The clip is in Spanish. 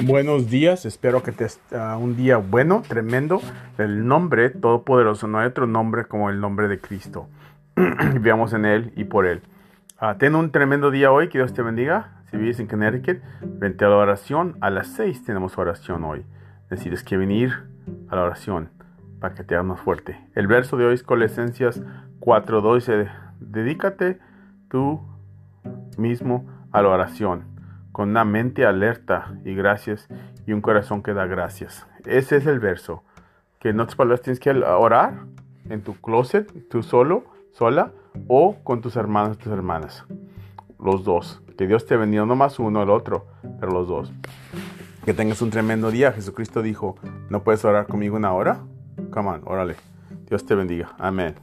Buenos días, espero que te uh, un día bueno, tremendo. El nombre todopoderoso, no hay otro nombre como el nombre de Cristo. Veamos en Él y por Él. Uh, un tremendo día hoy, que Dios te bendiga. Si vives en Connecticut, vente a la oración. A las 6 tenemos oración hoy. Decides que venir a la oración para que te hagas más fuerte. El verso de hoy es Colosenses 4.2 dice, dedícate tú mismo a la oración con una mente alerta y gracias y un corazón que da gracias. Ese es el verso. Que en otras palabras tienes que orar en tu closet, tú solo, sola, o con tus hermanos, tus hermanas. Los dos. Que Dios te bendiga, no más uno, el otro, pero los dos. Que tengas un tremendo día. Jesucristo dijo, ¿no puedes orar conmigo una hora? Come on, órale. Dios te bendiga. Amén.